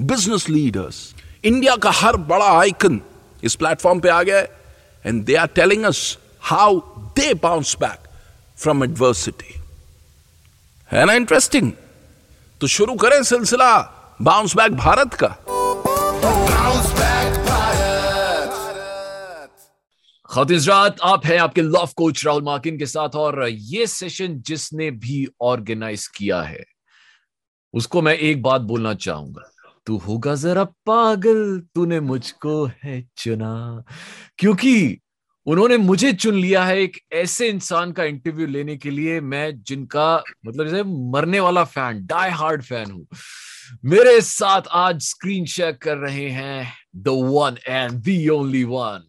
business leaders India का हर बड़ा आइकन इस प्लेटफॉर्म पे आ गया है and they are telling us how they bounce back from adversity है ना इंटरेस्टिंग तो शुरू करें सिलसिला बाउंस बैक भारत का खातिजरात आप हैं आपके लव कोच राहुल मार्किन के साथ और ये सेशन जिसने भी ऑर्गेनाइज किया है उसको मैं एक बात बोलना चाहूँगा तू होगा जरा पागल, तूने मुझको है चुना। क्योंकि उन्होंने मुझे चुन लिया है एक ऐसे इंसान का इंटरव्यू लेने के लिए, मैं जिनका मतलब जैसे मरने वाला फ़ैन डाई हार्ड फ़ैन हूँ। मेरे साथ आज स्क्रीन शेयर कर रहे हैं the one and the only one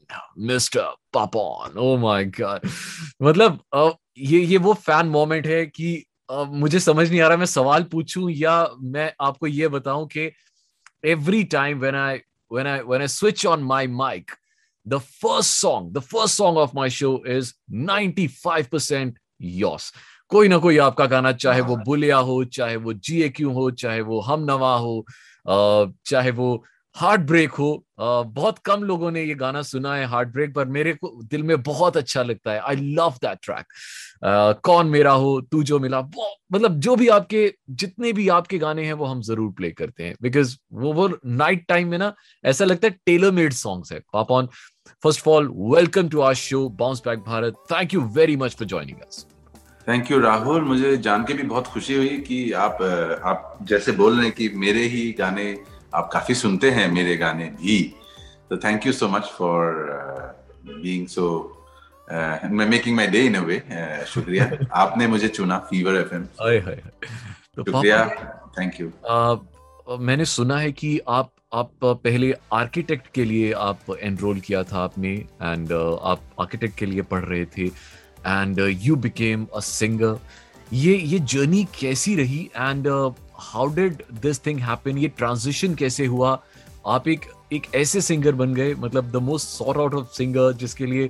mister Papon oh my god मतलब ये ये वो फ़ैन मोमेंट है कि मुझे समझ नहीं आ रहा मैं सवाल पूछूँ या मैं आपको ये बताऊँ कि Every time when I when I when I switch on my mic the first song, the first song of my show is 95% yours. कोई ना कोई आपका गाना चाहे वो बुलिया हो चाहे वो जी क्यों हो चाहे वो हम नवा हो चाहे वो हार्ट ब्रेक हो बहुत कम लोगों ने ये गाना सुना है हार्ट ब्रेक, पर मेरे को दिल में बहुत अच्छा लगता है। आई लव दैट ट्रैक कौन मेरा हो, तू जो मिला मतलब जो भी आपके, जितने भी आपके गाने हैं, वो हम ज़रूर प्ले करते हैं। बिकॉज़ वो वो नाइट टाइम में ना, ऐसा लगता है टेलर मेड सॉन्ग्स है Papon first of all welcome to our show bounce back Bharat thank you very much for joining us thank you Rahul मुझे जान के भी बहुत खुशी हुई कि आप आप जैसे बोल रहे हैं कि मेरे ही गाने आप काफ़ी सुनते हैं मेरे गाने भी। तो thank you so much for being so making my day in a way शुक्रिया। आपने मुझे चुना फीवर एफएम हाय तो शुक्रिया। थैंक यू uh, मैंने सुना है कि आप आप पहले आर्किटेक्ट के लिए आप एनरोल किया था आपने एंड uh, आप आर्किटेक्ट के लिए पढ़ रहे थे and you became a singer ये ये जर्नी कैसी रही? And how did this thing happen ये ट्रांजिशन कैसे हुआ? आप एक एक ऐसे सिंगर बन गए मतलब the most sought out of singer जिसके लिए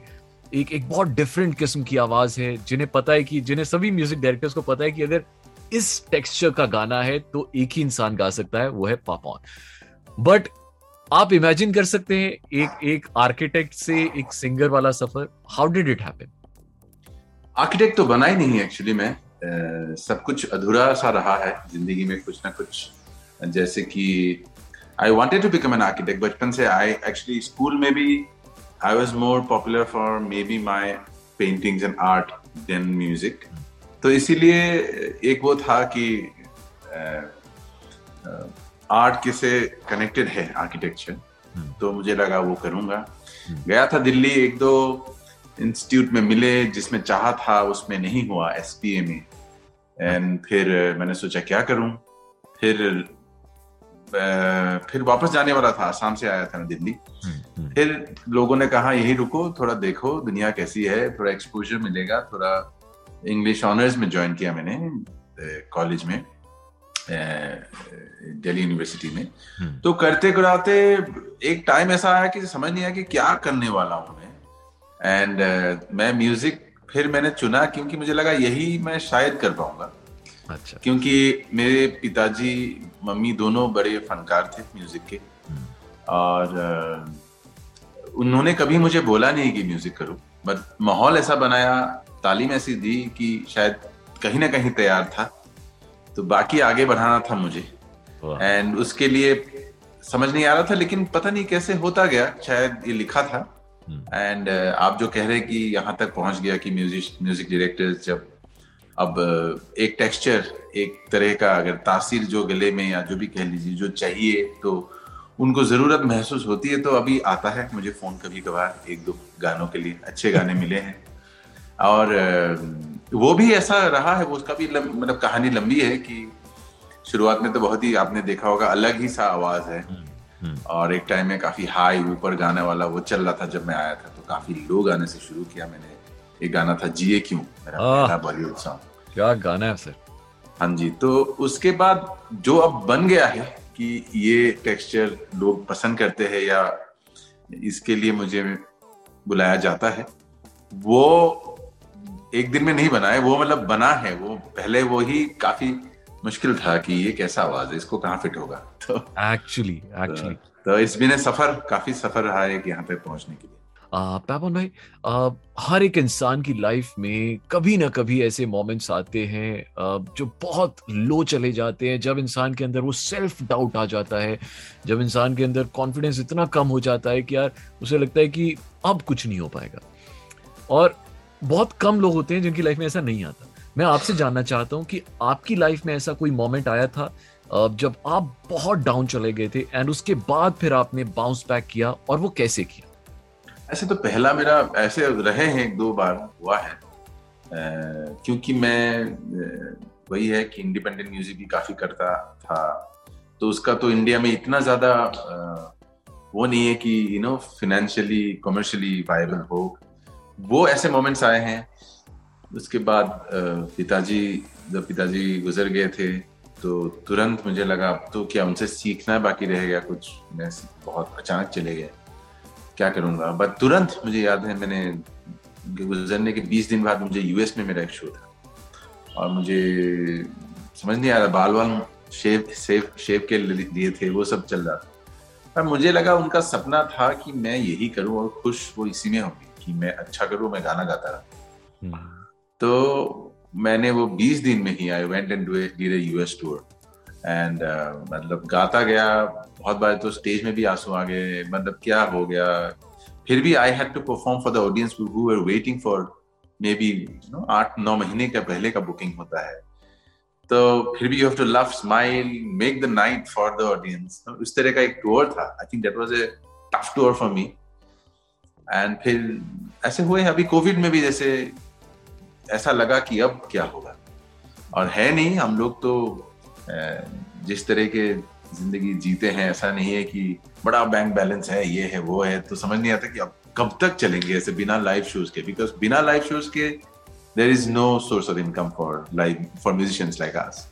एक एक बहुत डिफरेंट किस्म की आवाज़ है, जिन्हें पता है कि, जिन्हें सभी म्यूज़िक डायरेक्टर्स को पता है कि अगर इस टेक्सचर का गाना है तो एक ही इंसान गा सकता है, वो है पापॉन बट आप इमेजिन कर सकते हैं, एक एक आर्किटेक्ट से एक सिंगर वाला सफ़र how did it happen architect तो बना ही नहीं एक्चुअली मैं। सब कुछ अधूरा सा रहा है ज़िंदगी में कुछ ना कुछ जैसे कि I wanted to become an architect बचपन से आई एक्चुअली स्कूल में भी I was more popular for maybe my paintings and art than music तो इसीलिए एक वो था कि आर्ट किसे कनेक्टेड है आर्किटेक्चर हम्म। तो मुझे लगा वो करूँगा हम्म। गया था दिल्ली एक दो इंस्टीट्यूट में मिले जिसमें चाह था उसमें नहीं हुआ एसपीए में। एंड फिर मैंने सोचा क्या करूँ? फिर फिर वापस जाने वाला था आसाम से आया था मैं दिल्ली। हम्म, हम्म। फिर लोगों ने कहा यही रुको थोड़ा देखो दुनिया कैसी है थोड़ा एक्सपोजर मिलेगा थोड़ा इंग्लिश ऑनर्स में ज्वाइन किया मैंने कॉलेज में दिल्ली यूनिवर्सिटी में। हम्म। तो करते कराते एक टाइम ऐसा आया कि समझ नहीं आया कि क्या करने वाला हूँ मैं। एंड uh, मैं म्यूज़िक फिर मैंने चुना क्योंकि मुझे लगा यही मैं शायद कर पाऊँगा। अच्छा। क्योंकि मेरे पिताजी मम्मी दोनों बड़े फनकार थे म्यूज़िक के। और uh, उन्होंने कभी मुझे बोला नहीं कि म्यूज़िक करो। बट माहौल ऐसा बनाया तालीम ऐसी दी कि शायद कहीं ना कहीं तैयार था। तो बाकी आगे बढ़ाना था मुझे। एंड उसके लिए समझ नहीं आ रहा था लेकिन पता नहीं कैसे होता गया। शायद ये लिखा था। एंड uh, आप जो कह रहे हैं कि यहाँ तक पहुँच गया कि म्यूज़िक म्यूज़िक डायरेक्टर जब अब uh, एक टेक्सचर एक तरह का अगर तासीर जो गले में या जो भी कह लीजिए जो चाहिए तो उनको ज़रूरत महसूस होती है तो अभी आता है। मुझे फ़ोन कभी कभार एक दो गानों के लिए अच्छे गाने मिले हैं। और uh, वो भी ऐसा रहा है वो उसका भी मतलब कहानी लंबी है कि शुरुआत में तो बहुत ही आपने देखा होगा अलग ही सा आवाज़ है। हम्म। और एक टाइम में काफ़ी हाई ऊपर गाने वाला वो चल रहा था जब मैं आया था तो काफ़ी लो गाने से शुरू किया मैंने। एक गाना था जिए क्यों? मेरा पहला बॉलीवुड सॉन्ग क्या गाना है सर हाँ जी तो उसके बाद जो अब बन गया है कि ये टेक्सचर लोग पसंद करते हैं या इसके लिए मुझे बुलाया जाता है वो एक दिन में नहीं बना है वो मतलब बना है वो पहले वो ही काफ़ी मुश्किल था कि ये कैसा आवाज़ है इसको कहाँ फिट होगा? तो एक्चुअली एक्चुअली तो इस बिना सफ़र काफ़ी सफ़र रहा है यहाँ पे पहुँचने के लिए। पैपन भाई आ, हर एक इंसान की लाइफ में कभी ना कभी ऐसे मोमेंट्स आते हैं आ, जो बहुत लो चले जाते हैं। जब इंसान के अंदर वो सेल्फ डाउट आ जाता है जब इंसान के अंदर कॉन्फिडेंस इतना कम हो जाता है कि यार उसे लगता है कि अब कुछ नहीं हो पाएगा। और बहुत कम लोग होते हैं जिनकी लाइफ में ऐसा नहीं आता। मैं आपसे जानना चाहता हूँ कि आपकी लाइफ में ऐसा कोई मोमेंट आया था जब आप बहुत डाउन चले गए थे एंड उसके बाद फिर आपने बाउंस बैक किया और वो कैसे किया? ऐसे तो पहला मेरा, ऐसे रहे हैं दो बार हुआ है। क्योंकि मैं वही है कि इंडिपेंडेंट म्यूज़िक भी काफ़ी करता था। तो उसका तो इंडिया में इतना ज़्यादा वो नहीं है कि you know financially commercially viable हो। वो ऐसे मोमेंट्स आए हैं। उसके बाद पिताजी, जब पिताजी गुजर गए थे तो तुरंत मुझे लगा, अब तो क्या उनसे सीखना बाकी रह गया कुछ? मैं बहुत अचानक चले गए क्या करूँगा? बट तुरंत मुझे याद है, मैंने गुजरने के 20 दिन बाद मुझे यूएस में मेरा एक शो था। और मुझे समझ नहीं आ रहा बाल बाल शेव सेव शेव के लिए थे, वो सब चल रहा था। पर मुझे लगा, उनका सपना था कि मैं यही करूँ और खुश वो इसी में होंगे, कि मैं अच्छा करूँ, मैं गाना गाता रहा। तो मैंने वो 20 दिन में ही I went and did a US tour and मतलब गाता गया, बहुत बार तो स्टेज में भी आँसू आ गए मतलब क्या हो गया। फिर भी I had to perform for the audience who are waiting for maybe no आठ, नौ महीने का पहले का बुकिंग होता है। तो फिर भी you have to love smile make the night for the audience उस तरह का एक टूर था। I think that was a tough tour for me and फिर ऐसे हुए अभी कोविड में भी जैसे ऐसा लगा कि अब क्या होगा। और है नहीं हम लोग तो जिस तरह के ज़िंदगी जीते हैं ऐसा नहीं है कि बड़ा बैंक बैलेंस है ये है वो है तो समझ नहीं आता कि अब कब तक चलेंगे ऐसे बिना लाइव शोज़ के। बिकॉज़ बिना लाइव शोज़ के there is no source of income for live for musicians like us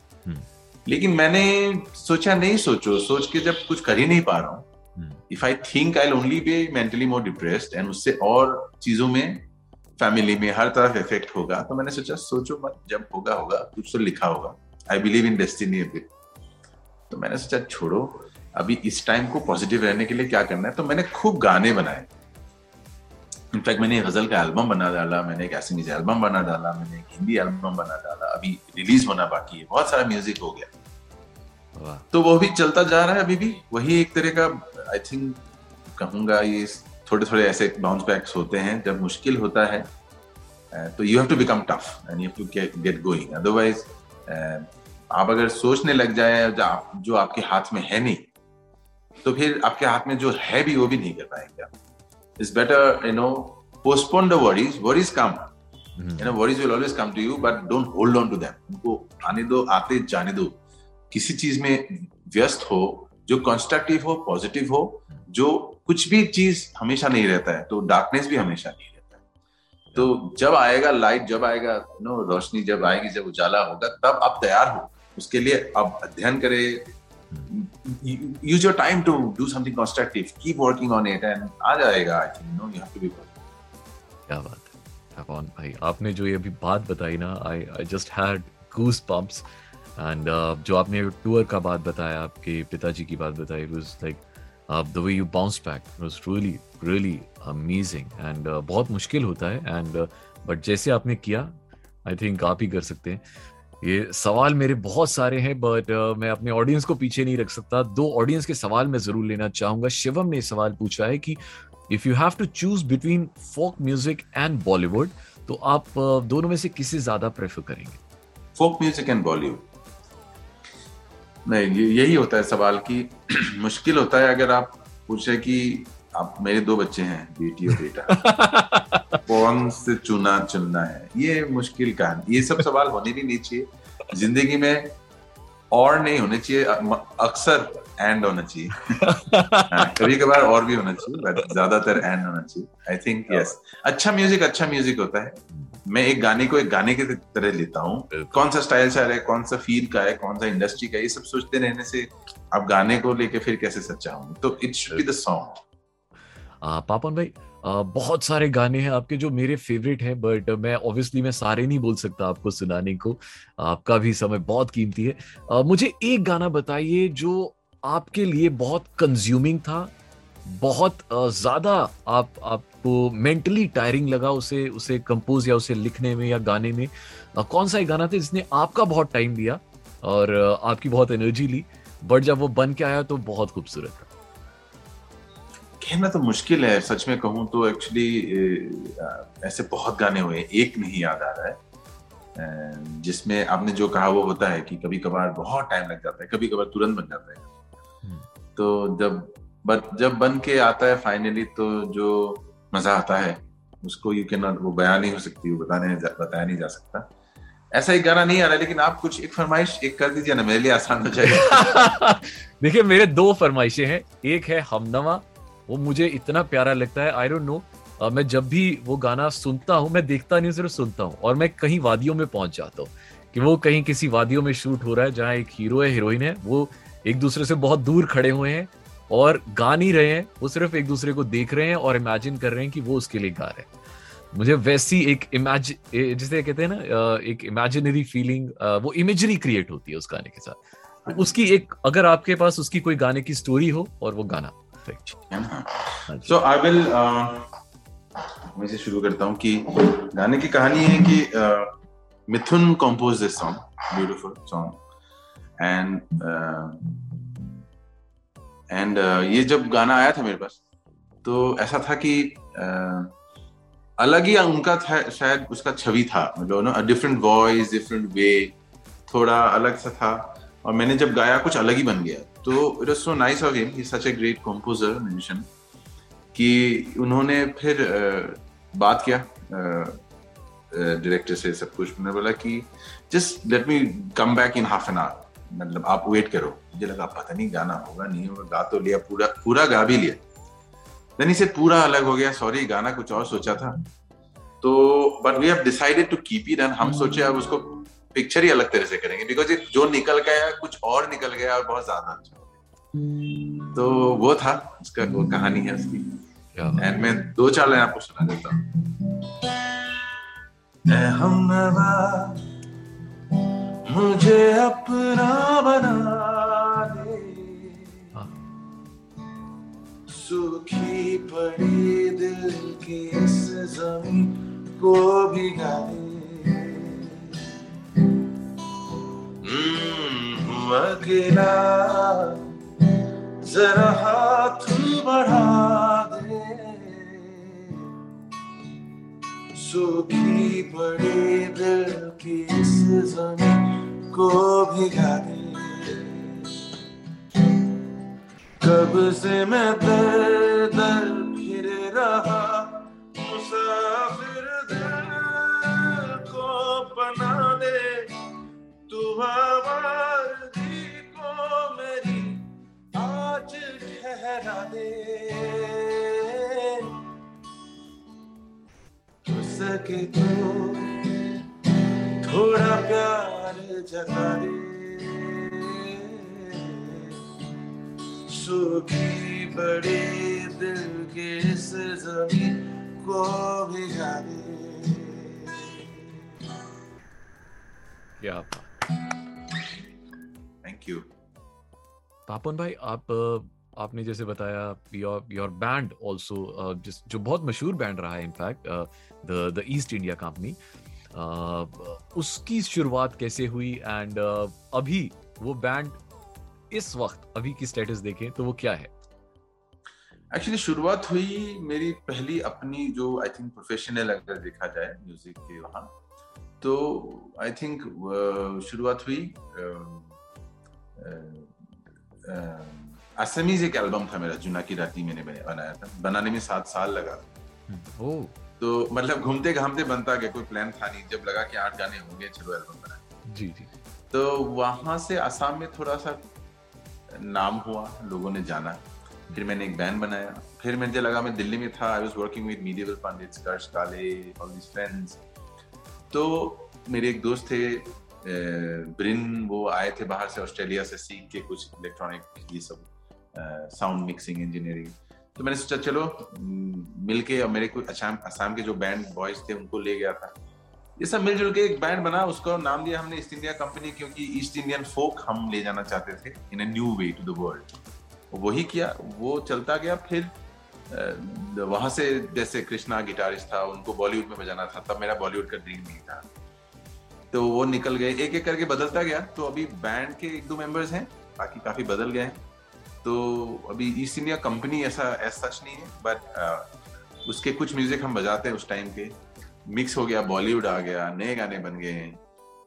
लेकिन मैंने सोचा नहीं सोचो सोच के जब कुछ कर ही नहीं पा रहा हूँ if I think I only be mentally more depressed and उससे और चीज़ों में फैमिली में हर तरफ़ इफ़ेक्ट होगा। तो मैंने सोचा सोचो मत जब होगा होगा कुछ तो लिखा होगा। I believe in destiny but तो मैंने सोचा छोड़ो अभी इस टाइम को पॉजिटिव रहने के लिए क्या करना है? तो मैंने खूब गाने बनाए। इनफैक्ट मैंने गज़ल का एल्बम बना डाला मैंने एक एसएमएस एल्बम बना डाला मैंने एक हिंदी एल्बम बना डाला अभी रिलीज़ होना बाकी है। बहुत सारा म्यूज़िक हो गया। तो वो भी चलता जा रहा है अभी भी। वही एक तरह का आई थिंक कहूँगा ये थोड़े थोड़े ऐसे बाउंस बैक्स होते हैं जब मुश्किल होता है तो you have to become tough and you have to get going otherwise आप अगर सोचने लग जाए जो आपके हाथ में है नहीं तो फिर आपके हाथ में जो है भी वो भी नहीं कर पाएँगे आप. It's better you know postpone the worries worries come you know worries will always come to you but don't hold on to them उनको आने दो आते जाने दो. किसी चीज़ में व्यस्त हो जो कंस्ट्रक्टिव हो पॉजिटिव हो जो कुछ भी चीज़ हमेशा नहीं रहता है तो डार्कनेस भी हमेशा नहीं रहता है। तो जब आएगा लाइट जब आएगा नो रोशनी जब आएगी जब उजाला होगा तब आप तैयार हो। उसके लिए आप अध्ययन करें। Use your time to do something constructive. Keep working on it and आ जाएगा think you know you have to be क्या बात है। अपोन भाई आपने जो ये अभी बात बताई ना I I just had goosebumps and uh, जो आपने टूर का बात बताया आपके पिताजी की बात बताई it was like uh, the way you bounce back was really really amazing. And uh, बहुत मुश्किल होता है। And uh, but जैसे आपने किया आई थिंक आप ही कर सकते हैं। ये सवाल मेरे बहुत सारे हैं बट uh, मैं अपने ऑडियंस को पीछे नहीं रख सकता। दो ऑडियंस के सवाल मैं ज़रूर लेना चाहूँगा। शिवम ने सवाल पूछा है कि if you have to choose between folk music and Bollywood तो आप uh, दोनों में से किसे ज़्यादा प्रेफर करेंगे? फोक म्यूज़िक एंड बॉलीवुड नहीं यही होता है सवाल की मुश्किल होता है अगर आप पूछे कि आप मेरे दो बच्चे हैं बेटी और बेटा। कौन से चुना चुनना है? ये मुश्किल कहानी। ये सब सवाल होने भी नहीं चाहिए। ज़िंदगी में और नहीं होने चाहिए अक्सर एंड होना चाहिए। हाँ, कभी कभार और भी होना चाहिए बट ज़्यादातर एंड होना चाहिए। आई थिंक यस अच्छा म्यूज़िक अच्छा म्यूज़िक होता है। मैं एक गाने को एक गाने की तरह लेता हूँ। कौन सा स्टाइल चल रहा है कौन सा फील का है कौन सा इंडस्ट्री का है ये सब सोचते रहने से आप गाने को लेके फिर कैसे सच्चा होंगे तो it should be the song Papon भाई आ, बहुत सारे गाने हैं आपके जो मेरे फेवरेट हैं बट मैं ऑब्वियसली मैं सारे नहीं बोल सकता आपको सुनाने को। आपका भी समय बहुत कीमती है। आ, मुझे एक गाना बताइए जो आपके लिए बहुत कंज्यूमिंग था बहुत ज़्यादा आप आपको मेंटली टायरिंग लगा उसे उसे कंपोज या उसे लिखने में या गाने में। कौन सा एक गाना था जिसने आपका बहुत टाइम दिया और आपकी बहुत एनर्जी ली बट जब वो बन के आया तो बहुत खूबसूरत था। कहना तो मुश्किल है सच में कहूँ तो एक्चुअली ऐसे बहुत गाने हुए एक नहीं याद आ रहा है। जिसमें आपने जो कहा वो होता है कि कभी कभार बहुत टाइम लग जाता है कभी कभार तुरंत बन जाता है। हम्म। तो जब बट जब बन के आता है फाइनली तो जो मज़ा आता है, उसको यू कैन नॉट वो बयान नहीं हो सकती, वो बताने बताया नहीं जा सकता। ऐसा एक गाना नहीं आ रहा, लेकिन आप कुछ एक फरमाइश एक कर दीजिए ना, मेरे लिए आसान हो जाएगा। देखिए, मेरे दो फरमाइशें हैं। एक है हमनवा, वो मुझे इतना प्यारा लगता है आई डोंट नो मैं जब भी वो गाना सुनता हूँ, मैं देखता नहीं सिर्फ़ सुनता हूँ। और मैं कहीं वादियों में पहुँच जाता हूँ, कि वो कहीं किसी वादियों में शूट हो रहा है, जहाँ एक हीरो है, हीरोइन है, वो एक दूसरे से बहुत दूर खड़े हुए हैं और गा नहीं रहे हैं वो सिर्फ़ एक दूसरे को देख रहे हैं और इमेजिन कर रहे हैं कि वो उसके लिए गा रहे हैं। मुझे वैसी एक इमेज जिसे कहते हैं ना एक इमेजिनरी फीलिंग वो इमेजरी क्रिएट होती है उस गाने के साथ। उसकी एक अगर आपके पास उसकी कोई गाने की स्टोरी हो और वो गाना सो आई विल मैं से शुरू करता हूँ कि गाने की कहानी है कि uh, Mithun compose this song beautiful song and and ये जब गाना आया था मेरे पास तो ऐसा था कि uh, अलग ही उनका था शायद उसका छवि था मतलब डिफरेंट वॉइस डिफरेंट वे थोड़ा अलग सा था। और मैंने जब गाया कुछ अलग ही बन गया। तो it was so nice of him he such a great composer musician कि उन्होंने फिर uh, बात किया डायरेक्टर uh, से सब कुछ। मैंने बोला कि just let me come back in half an hour मतलब आप वेट करो। मुझे लगा पता नहीं गाना होगा नहीं होगा गा तो लिया पूरा पूरा गा भी लिया। देन इसे पूरा अलग हो गया सॉरी गाना कुछ और सोचा था। तो but we have decided to keep it and हम सोचे अब उसको पिक्चर ही अलग तरह से करेंगे बिकॉज़ जो निकल गया कुछ और निकल गया और बहुत ज़्यादा अच्छा। तो वो था उसका वो कहानी है उसकी। एंड मैं दो चार लाइन आपको सुना देता हूँ। मुझे अपना बना दे। सुखी पड़ी दिल की इस ज़मीन को भी गाए अकेला जरा कब से मैं दर दर फिर रहा, मुसाफिर दिल को बना दे, तू हमारी ठहरा दे। सके तो थोड़ा प्यार जता दे। सूखी बड़े दिल के इस ज़मीन को भिगा दे क्या थैंक यू पापन भाई आप आपने जैसे बताया योर योर बैंड आल्सो जिस जो बहुत मशहूर बैंड रहा है in fact the the East India Company उसकी शुरुआत कैसे हुई? एंड अभी वो बैंड इस वक्त अभी की स्टेटस देखें तो वो क्या है? एक्चुअली शुरुआत हुई मेरी पहली अपनी जो आई थिंक प्रोफेशनल अगर देखा जाए म्यूज़िक के वहाँ तो आई थिंक शुरुआत हुई असमीज एक एल्बम था मेरा जुना की राती मैंने बनाया था बनाने में सात साल लगा। ओ। तो मतलब घूमते घामते बनता गया कोई प्लान था नहीं जब लगा कि आठ गाने होंगे चलो एल्बम बना जी जी। तो वहाँ से आसाम में थोड़ा सा नाम हुआ, लोगों ने जाना। फिर मैंने एक बैंड बनाया। फिर मुझे लगा मैं दिल्ली में था I was working with medieval pundits curse काले ऑल दिस फ्रेंड्स तो मेरे एक दोस्त थे ब्रिन वो आए थे बाहर से ऑस्ट्रेलिया से सीख के कुछ इलेक्ट्रॉनिक ये सब साउंड मिक्सिंग इंजीनियरिंग तो मैंने सोचा, चलो मिलके और मेरे कुछ असम असम के जो बैंड बॉयज़ थे, उनको ले गया था। ये सब मिलजुल के एक बैंड बना, उसका नाम दिया हमने ईस्ट इंडिया कंपनी क्योंकि ईस्ट इंडियन फोक हम ले जाना चाहते थे in a new way to the world वही किया, वो चलता गया, फिर वहाँ से जैसे कृष्णा गिटारिस्ट था, उनको बॉलीवुड में बजाना था, तब मेरा बॉलीवुड का ड्रीम नहीं था। तो वो निकल गए एक एक करके बदलता गया तो अभी बैंड के एक दो मेंबर्स हैं, बाकी काफ़ी बदल गए तो अभी ईस्ट इंडिया कंपनी ऐसा ऐसा सच नहीं है बट उसके कुछ म्यूज़िक हम बजाते हैं उस टाइम के। मिक्स हो गया बॉलीवुड आ गया नए गाने बन गए हैं।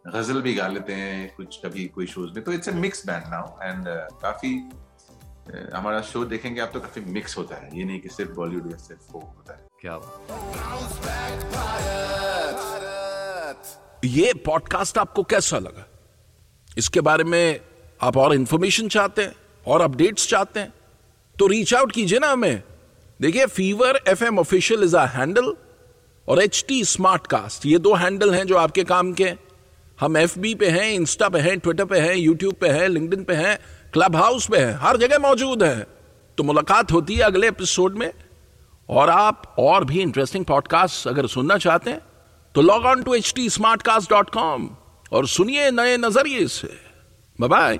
गज़ल भी गा लेते हैं कुछ कभी कोई शोज़ में। तो it's a mix band now and काफ़ी uh, हमारा शो देखेंगे आप तो काफ़ी मिक्स होता है। ये नहीं कि सिर्फ़ बॉलीवुड या सिर्फ़ फोक होता है। क्या ये पॉडकास्ट आपको कैसा लगा? इसके बारे में आप और इंफॉर्मेशन चाहते हैं और अपडेट्स चाहते हैं तो रीच आउट कीजिए ना हमें। देखिए Fever F M official is a handle और एच टी स्मार्ट कास्ट ये दो हैंडल हैं जो आपके काम के हम एफ़ बी पे हैं इंस्टा पे हैं ट्विटर पे हैं यूट्यूब पे हैं लिंक्डइन पे हैं क्लब हाउस पे हैं, हर जगह मौजूद है। तो मुलाकात होती है अगले एपिसोड में। और आप और भी इंटरेस्टिंग पॉडकास्ट अगर सुनना चाहते हैं तो log on to H T Smartcast dot com और सुनिए नए नज़रिए से। बाय